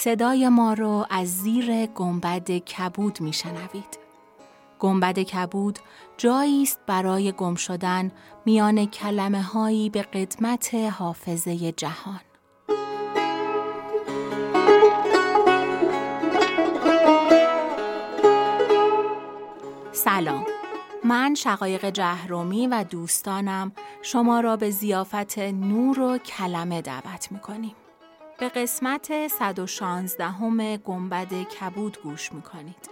صدای ما رو از زیر گنبد کبود میشنوید. گنبد کبود جایی است برای گم شدن میان کلمه هایی به قدمت حافظه جهان. سلام من شقایق جهرومی و دوستانم شما را به زیافت نور و کلمه دعوت می‌کنیم. به قسمت 116 همه گنبد کبود گوش می‌کنید.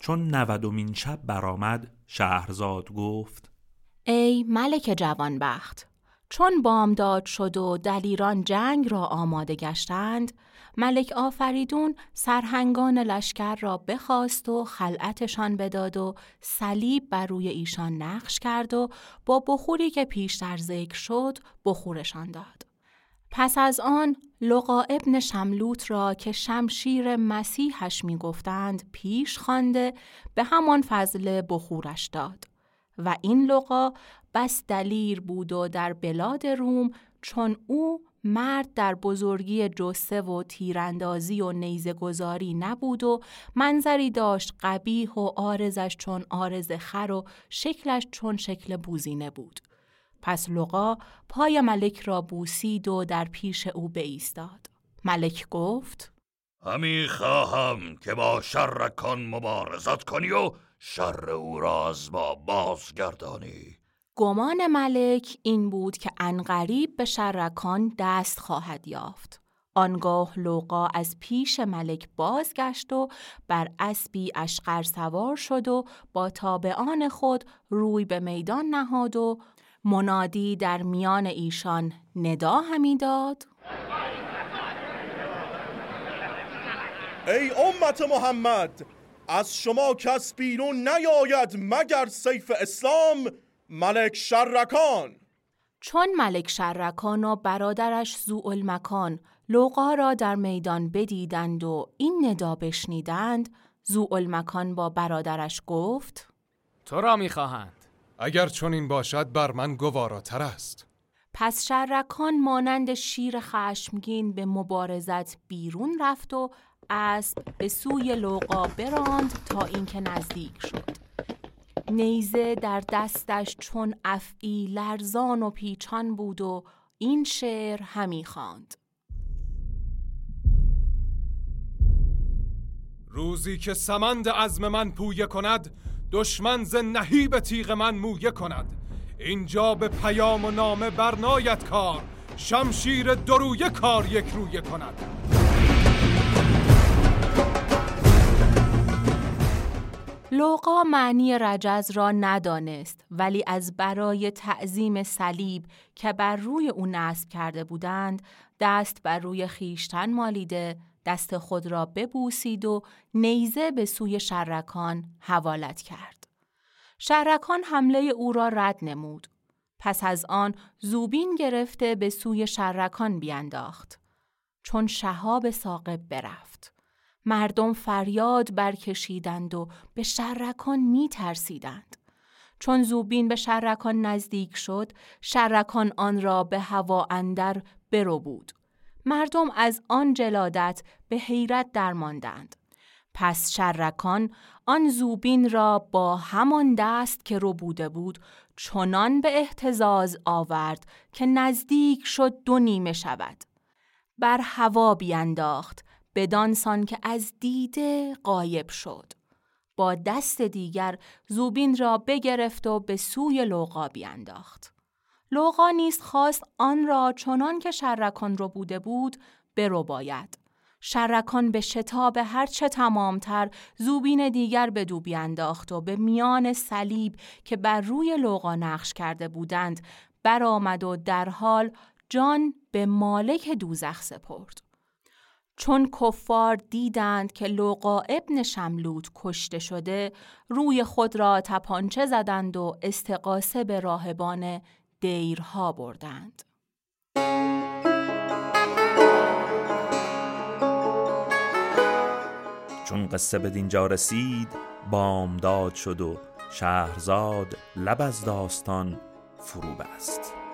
چون نودمین شب برآمد شهرزاد گفت ای ملک جوانبخت چون بامداد شد و دلیران جنگ را آماده گشتند ملک آفریدون سرهنگان لشکر را بخواست و خلعتشان بداد و صلیب بر روی ایشان نقش کرد و با بخوری که پیشتر ذکر شد بخورشان داد. پس از آن لقا ابن شملوت را که شمشیر مسیحش می گفتند پیش خوانده به همان فضل بخورش داد و این لقا بس دلیر بود و در بلاد روم چون او مرد در بزرگی جسه و تیراندازی و نیزه گذاری نبود و منظری داشت قبیح و آرزش چون آرز خر و شکلش چون شکل بوزینه بود. پس لقا پای ملک را بوسید و در پیش او بایستاد. ملک گفت همی خواهم که با شرکان مبارزت کنی و شر او را از ما بازگردانی گمان ملک این بود که انقریب به شرکان دست خواهد یافت. آنگاه لوقا از پیش ملک بازگشت و بر اسبی اشقر سوار شد و با تابعان خود روی به میدان نهاد و منادی در میان ایشان ندا همی داد ای امت محمد از شما کس بیرون نیاید مگر سیف اسلام ملک شرکان. چون ملک شرکان و برادرش زوالمکان لوقا را در میدان بدیدند و این ندا بشنیدند زوالمکان با برادرش گفت تو را می‌خواهند. اگر چون این باشد بر من گواراتر است. پس شرکان مانند شیر خشمگین به مبارزت بیرون رفت و اسب به سوی لوقا براند تا اینکه نزدیک شد. نیزه در دستش چون افعی لرزان و پیچان بود و این شعر همی خواند. روزی که سمند عزم من پویه کند دشمن ز نهیب تیغ من مویه کند اینجا به پیام و نامه برنایت کار شمشیر درویه کار یک رویه کند لوقا معنی رجز را ندانست ولی از برای تعظیم صلیب که بر روی او نصب کرده بودند دست بر روی خیشتن مالیده دست خود را ببوسید و نیزه به سوی شرکان حوالت کرد. شرکان حمله او را رد نمود. پس از آن زوبین گرفته به سوی شرکان بینداخت. چون شهاب ساقب برفت. مردم فریاد برکشیدند و به شرکان می ترسیدند. چون زوبین به شرکان نزدیک شد، شرکان آن را به هوا اندر برو بود. مردم از آن جلادت به حیرت درماندند. پس شرکان آن زوبین را با همان دست که رو بوده بود چنان به احتزاز آورد که نزدیک شد دو نیمه شود. بر هوا بیانداخت بدانسان که از دیده قایب شد. با دست دیگر زوبین را بگرفت و به سوی لوقا بیانداخت. لوقا نیست خواست آن را چنان که شرکان رو بوده بود برو باید. شرکان به شتاب هرچه تمامتر زوبین دیگر به دو بیانداخت و به میان صلیب که بر روی لوقا نقش کرده بودند برآمد و در حال جان به مالک دوزخ سپرد. چون کفار دیدند که لوقا ابن شملوت کشته شده روی خود را تپانچه زدند و استقاسه به راهبان دیرها بردند. چون قصه به دینجا رسید بامداد شد و شهرزاد لب از داستان فرو بست